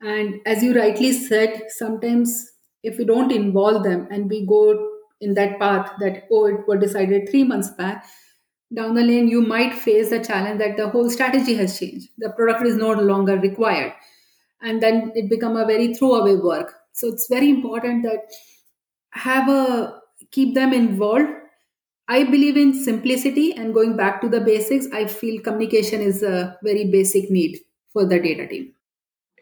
And as you rightly said, sometimes if we don't involve them and we go in that path that, oh, it was decided three months back, down the lane, you might face the challenge that the whole strategy has changed. The product is no longer required. And then it become a very throwaway work. So it's very important that have a keep them involved I believe in simplicity and going back to the basics. I feel communication is a very basic need for the data team.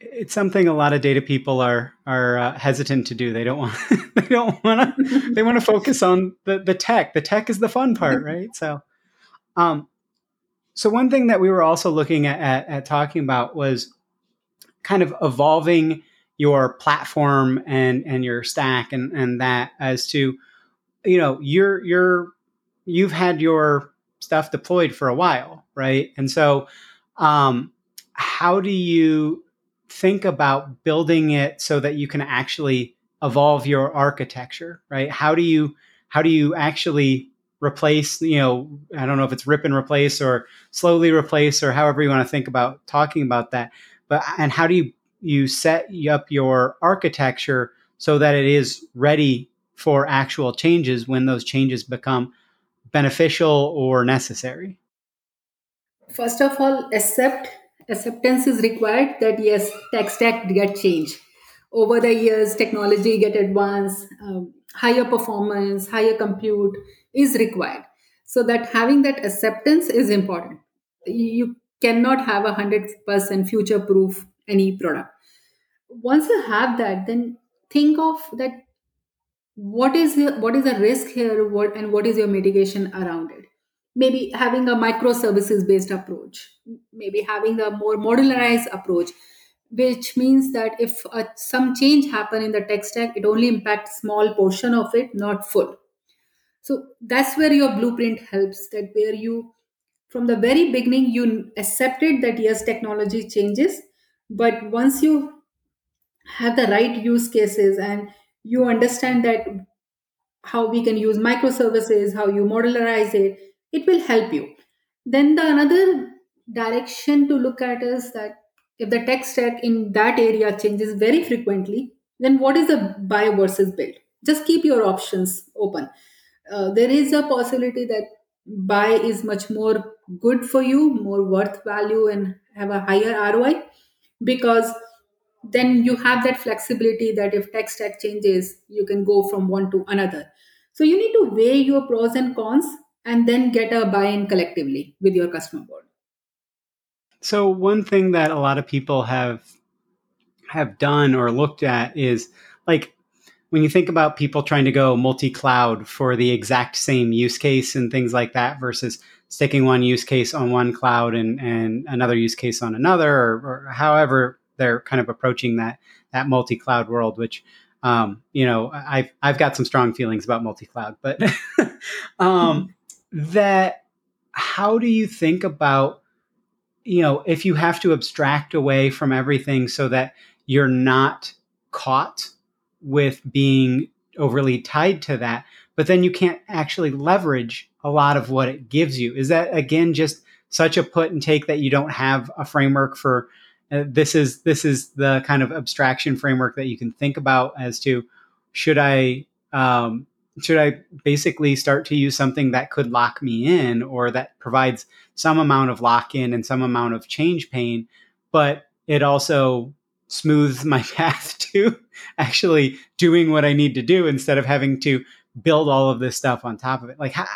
It's something a lot of data people are are uh, hesitant to do. They don't want they don't want to they want to focus on the the tech. The tech is the fun part, right? So, um, so one thing that we were also looking at, at, at talking about was kind of evolving your platform and and your stack and and that as to you know your your you've had your stuff deployed for a while, right? And so, um, how do you think about building it so that you can actually evolve your architecture, right? How do you how do you actually replace, you know, I don't know if it's rip and replace or slowly replace or however you want to think about talking about that. But and how do you you set up your architecture so that it is ready for actual changes when those changes become beneficial or necessary? First of all, accept acceptance is required that yes, tech stack get changed. Over the years, technology get advanced, um, higher performance, higher compute is required. So that having that acceptance is important. You cannot have a hundred percent future proof any product. Once you have that, then think of that what is the, what is the risk here what and what is your mitigation around it maybe having a microservices based approach maybe having a more modularized approach which means that if uh, some change happen in the tech stack it only impacts small portion of it not full so that's where your blueprint helps that where you from the very beginning you accepted that yes technology changes but once you have the right use cases and you understand that how we can use microservices how you modularize it it will help you. Then the another direction to look at is that if the tech stack in that area changes very frequently then what is the buy versus build? Just keep your options open uh, there is a possibility that buy is much more good for you more worth value and have a higher roi because then you have that flexibility that if tech stack changes, you can go from one to another. So you need to weigh your pros and cons and then get a buy-in collectively with your customer board. So one thing that a lot of people have have done or looked at is like when you think about people trying to go multi-cloud for the exact same use case and things like that versus sticking one use case on one cloud and, and another use case on another or, or however they're kind of approaching that that multi-cloud world which um, you know I've, I've got some strong feelings about multi-cloud but um, that how do you think about you know if you have to abstract away from everything so that you're not caught with being overly tied to that, but then you can't actually leverage a lot of what it gives you. Is that again just such a put and take that you don't have a framework for uh, this is this is the kind of abstraction framework that you can think about as to should I um, should I basically start to use something that could lock me in or that provides some amount of lock in and some amount of change pain, but it also smooths my path to actually doing what I need to do instead of having to build all of this stuff on top of it. Like, how,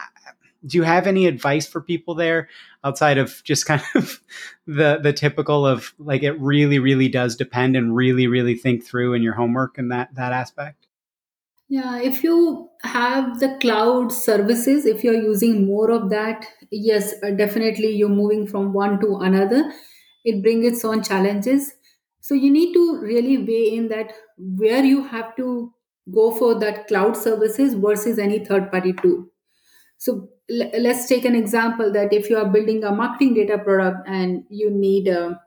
do you have any advice for people there outside of just kind of the the typical of like it really really does depend and really really think through in your homework and that that aspect? Yeah, if you have the cloud services, if you're using more of that, yes, uh, definitely you're moving from one to another. It brings its own challenges so you need to really weigh in that where you have to go for that cloud services versus any third party tool. So l- let's take an example that if you are building a marketing data product and you need a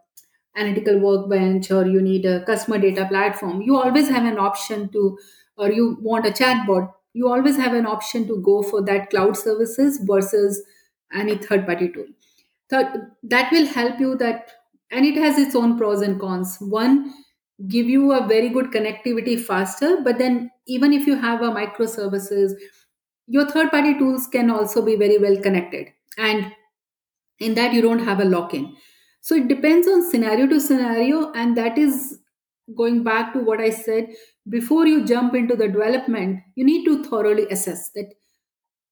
analytical workbench or you need a customer data platform, you always have an option to, or you want a chatbot, you always have an option to go for that cloud services versus any third party tool. So that will help you that and it has its own pros and cons. One give you a very good connectivity faster but then even if you have a microservices your third party tools can also be very well connected. And in that you don't have a lock in so it depends on scenario to scenario and that is going back to what i said before you jump into the development you need to thoroughly assess that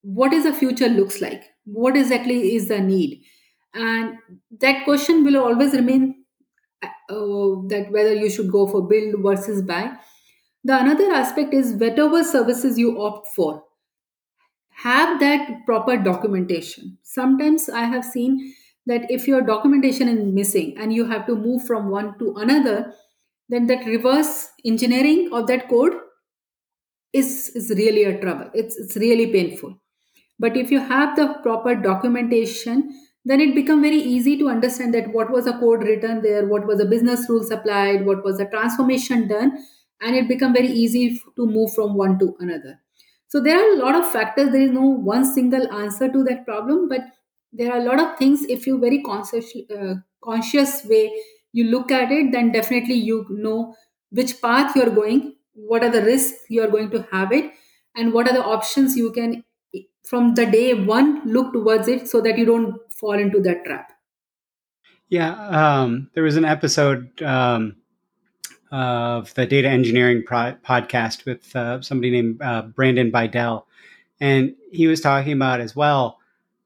what is the future looks like? What exactly is the need and that question will always remain uh, that whether you should go for build versus buy. The another aspect is whatever services you opt for have that proper documentation. Sometimes i have seen that if your documentation is missing and you have to move from one to another then that reverse engineering of that code is, is really a trouble. It's, it's really painful. But if you have the proper documentation then it become very easy to understand that what was the code written there what was the business rules applied what was the transformation done and it become very easy to move from one to another. So there are a lot of factors there is no one single answer to that problem but there are a lot of things if you very conscious uh, conscious way you look at it then definitely you know which path you're going what are the risks you're going to have it and what are the options you can from the day one look towards it so that you don't fall into that trap. Yeah um, there was an episode um, of the data engineering pro- podcast with uh, somebody named uh, Brandon Beidel. And he was talking about as well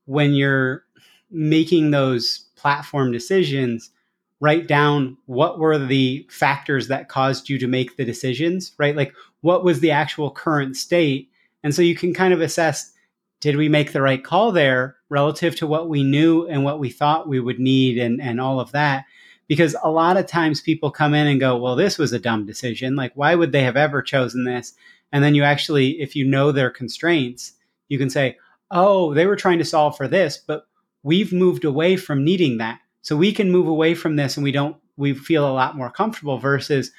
when you're making those platform decisions write down what were the factors that caused you to make the decisions right? Like what was the actual current state? And so you can kind of assess did we make the right call there relative to what we knew and what we thought we would need and, and all of that? Because a lot of times people come in and go, well, this was a dumb decision. Like, why would they have ever chosen this? And then you actually, if you know their constraints, you can say, oh, they were trying to solve for this, but we've moved away from needing that. So we can move away from this and we don't, we feel a lot more comfortable versus,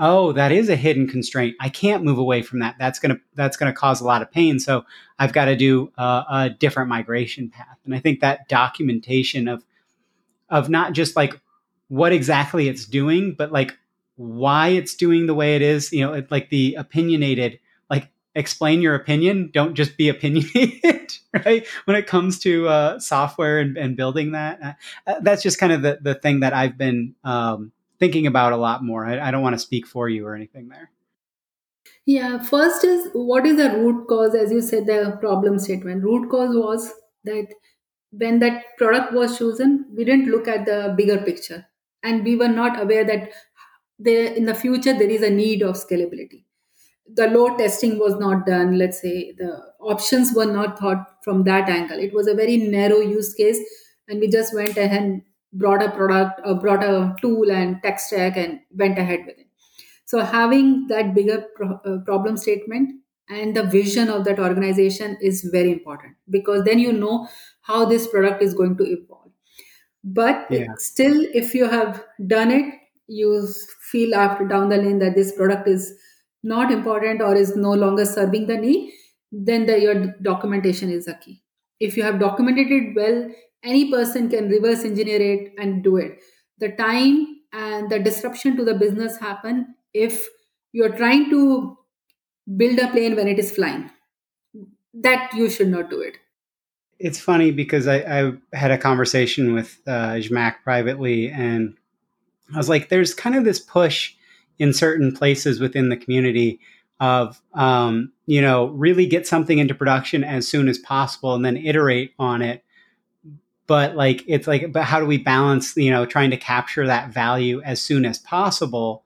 oh that is a hidden constraint. I can't move away from that. That's to that's to cause a lot of pain. So i've got to do a, a different migration path. And i think that documentation of of not just like what exactly it's doing but like why it's doing the way it is you know it, like the opinionated like explain your opinion. Don't just be opinionated right? When it comes to uh, software and, and building that. Uh, that's just kind of the, the thing that i've been um, thinking about a lot more. I, I don't want to speak for you or anything there. Yeah, first is what is the root cause? As you said, the problem statement. Root cause was that when that product was chosen, we didn't look at the bigger picture and we were not aware that there in the future there is a need of scalability. the load testing was not done let's say the options were not thought from that angle it was a very narrow use case and we just went ahead brought a product or brought a tool and tech stack and went ahead with it. So having that bigger pro- uh, problem statement and the vision of that organization is very important because then you know how this product is going to evolve. But Yeah. still if you have done it you feel after down the lane that this product is not important or is no longer serving the need then the, your documentation is a key. If you have documented it well any person can reverse engineer it and do it the time and the disruption to the business happen if you're trying to build a plane when it is flying that you should not do it It's funny because I, I had a conversation with uh, Zhamak privately, and I was like, there's kind of this push in certain places within the community of, um, you know, really get something into production as soon as possible and then iterate on it. But like, it's like, but how do we balance, you know, trying to capture that value as soon as possible,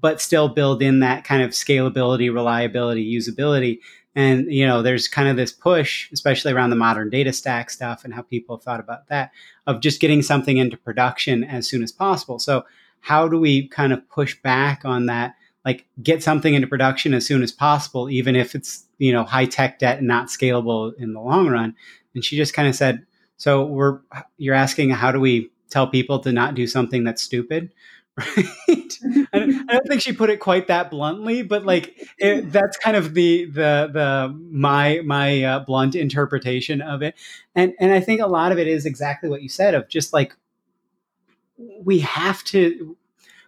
but still build in that kind of scalability, reliability, usability? And you know, there's kind of this push, especially around the modern data stack stuff and how people thought about that, of just getting something into production as soon as possible. So how do we kind of push back on that? Like get something into production as soon as possible, even if it's you know high tech debt and not scalable in the long run. And she just kind of said, "So we're you're asking how do we tell people to not do something that's stupid?" right I, don't, I don't think she put it quite that bluntly but like it, that's kind of the the the my my uh, blunt interpretation of it and and i think a lot of it is exactly what you said of just like we have to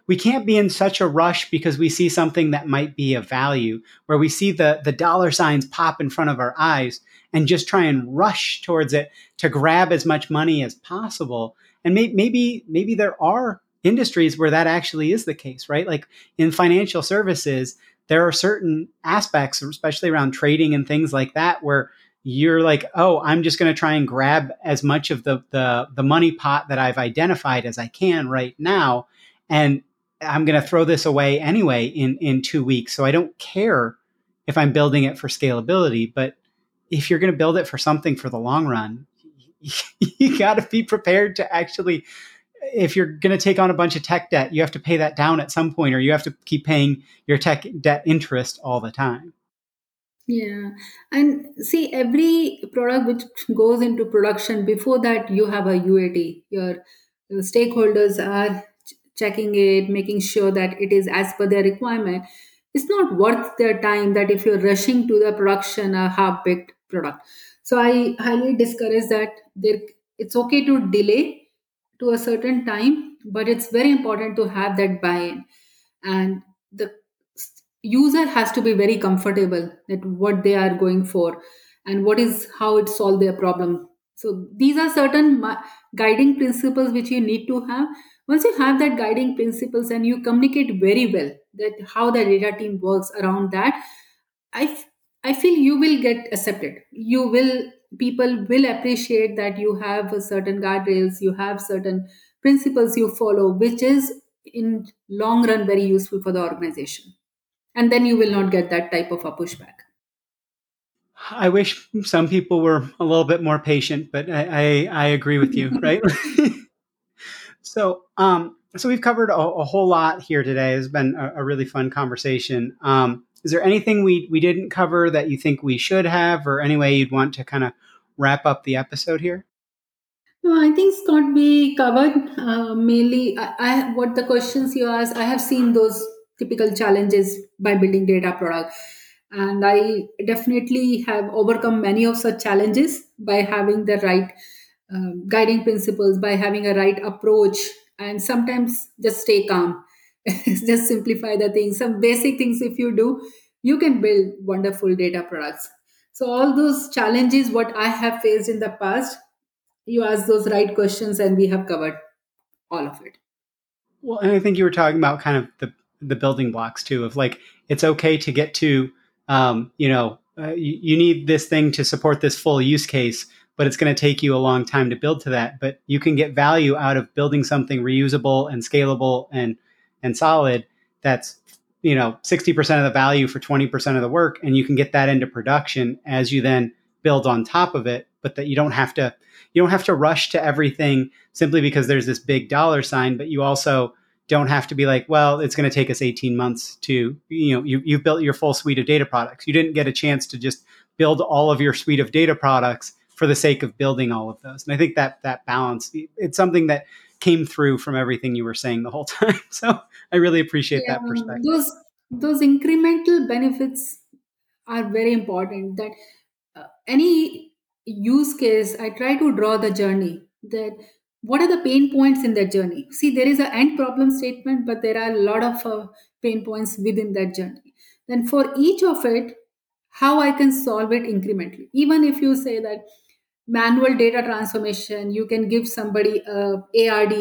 we can't be in such a rush because we see something that might be of value where we see the the dollar signs pop in front of our eyes and just try and rush towards it to grab as much money as possible. And may, maybe maybe there are industries where that actually is the case right? Like in financial services there are certain aspects especially around trading and things like that where you're like oh i'm just going to try and grab as much of the, the the money pot that i've identified as i can right now and i'm going to throw this away anyway in in two weeks. So i don't care if i'm building it for scalability but if you're going to build it for something for the long run you got to be prepared to actually if you're going to take on a bunch of tech debt you have to pay that down at some point or you have to keep paying your tech debt interest all the time Yeah, and see, every product which goes into production, before that, you have a UAT. Your, stakeholders are ch- checking it, making sure that it is as per their requirement. It's not worth their time that if you're rushing to the production a half baked product. So I highly discourage that. There, it's okay to delay to a certain time, but it's very important to have that buy-in, and the user has to be very comfortable that what they are going for and what is how it solve their problem so these are certain guiding principles which you need to have once you have that guiding principles and you communicate very well that how the data team works around that i i feel you will get accepted. You will people will appreciate that you have a certain guardrails you have certain principles you follow which is in long run very useful for the organization. And then you will not get that type of a pushback. I wish some people were a little bit more patient but i i, I agree with you right? So um so we've covered a, a, whole lot here today. It's been a, a really fun conversation. Um is there anything we we didn't cover that you think we should have or any way you'd want to kind of wrap up the episode here no, I think it's Scott, we covered uh, mainly. I, I what the questions you asked. I have seen those typical challenges by building data product, and I definitely have overcome many of such challenges by having the right um, guiding principles, by having a right approach, and sometimes just stay calm, just simplify the things. Some basic things, if you do, you can build wonderful data products. So all those challenges, what I have faced in the past you asked those right questions and we have covered all of it well and i think you were talking about kind of the the building blocks too of like it's okay to get to um, you know uh, you, you, need this thing to support this full use case but it's going to take you a long time to build to that but you can get value out of building something reusable and scalable and and solid that's you know 60% of the value for 20% of the work and you can get that into production as you then build on top of it but that you don't have to you don't have to rush to everything simply because there's this big dollar sign but you also don't have to be like well it's going to take us 18 months to you know you, you've built your full suite of data products. You didn't get a chance to just build all of your suite of data products for the sake of building all of those. And i think that that balance it's something that came through from everything you were saying the whole time. So i really appreciate yeah, that perspective. those those incremental benefits are very important that uh, any use case i try to draw the journey that what are the pain points in that journey? See there is an end problem statement but there are a lot of uh, pain points within that journey. Then for each of it how i can solve it incrementally. Even if you say that manual data transformation you can give somebody a ARD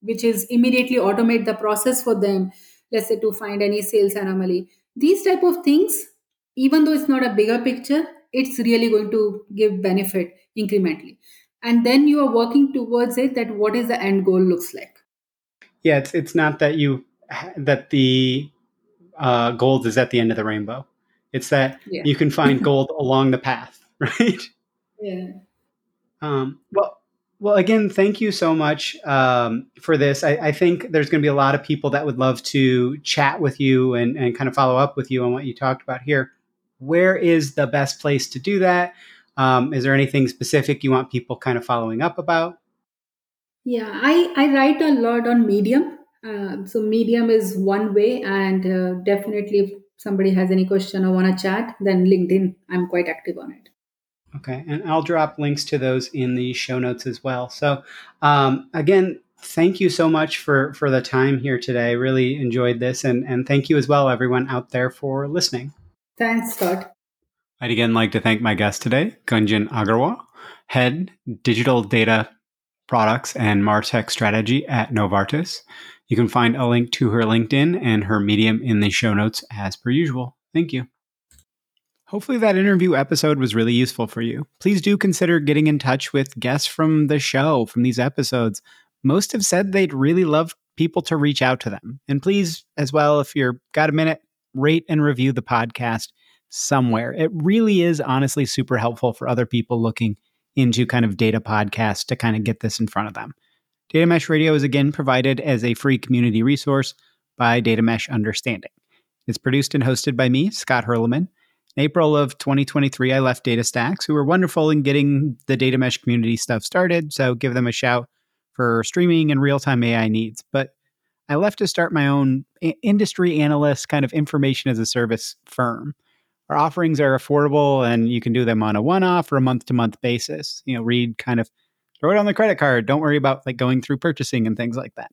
which is immediately automate the process for them let's say to find any sales anomaly. These type of things even though it's not a bigger picture it's really going to give benefit incrementally. And then you are working towards it that what is the end goal looks like. Yeah it's it's not that you that the uh, gold is at the end of the rainbow. It's that yeah. you can find gold along the path right? Yeah um, well well, again, thank you so much um, for this. I, I, think there's going to be a lot of people that would love to chat with you and, and kind of follow up with you on what you talked about here. Where is the best place to do that? Um, is there anything specific you want people kind of following up about? Yeah, I, I write a lot on Medium. Uh, so Medium is one way, and uh, definitely if somebody has any question or want to chat, then LinkedIn, I'm quite active on it. Okay, and I'll drop links to those in the show notes as well. So, um, again, thank you so much for for the time here today. Really enjoyed this, and and thank you as well, everyone out there, for listening. Thanks, Scott. I'd again like to thank my guest today, Gunjan Aggarwal, Head Digital Data Products and Martech Strategy at Novartis. You can find a link to her LinkedIn and her Medium in the show notes as per usual. Thank you. Hopefully, that interview episode was really useful for you. Please do consider getting in touch with guests from the show, from these episodes. Most have said they'd really love people to reach out to them. And please, as well, if you've got a minute, rate and review the podcast somewhere. It really is honestly super helpful for other people looking into kind of data podcasts to kind of get this in front of them. Data Mesh Radio is again provided as a free community resource by Data Mesh Understanding. It's produced and hosted by me, Scott Hirleman. April of 2023, I left DataStax, who were wonderful in getting the data mesh community stuff started. So give them a shout for streaming and real time AI needs. But I left to start my own industry analyst kind of information as a service firm. Our offerings are affordable and you can do them on a one off or a month to month basis. You know, read kind of throw it on the credit card. Don't worry about like going through purchasing and things like that.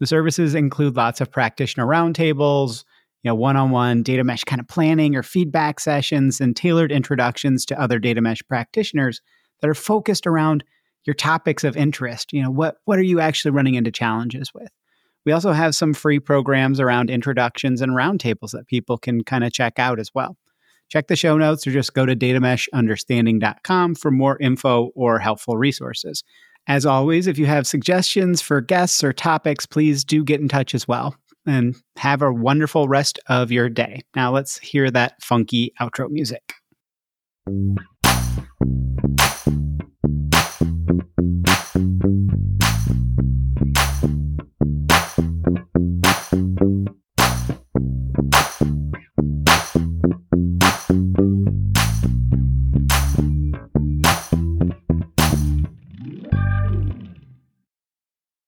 The services include lots of practitioner roundtables, you know, one-on-one data mesh kind of planning or feedback sessions and tailored introductions to other data mesh practitioners that are focused around your topics of interest. You know, what what are you actually running into challenges with? We also have some free programs around introductions and roundtables that people can kind of check out as well. Check the show notes or just go to datameshunderstanding.com for more info or helpful resources. As always, if you have suggestions for guests or topics, please do get in touch as well and have a wonderful rest of your day. Now let's hear that funky outro music.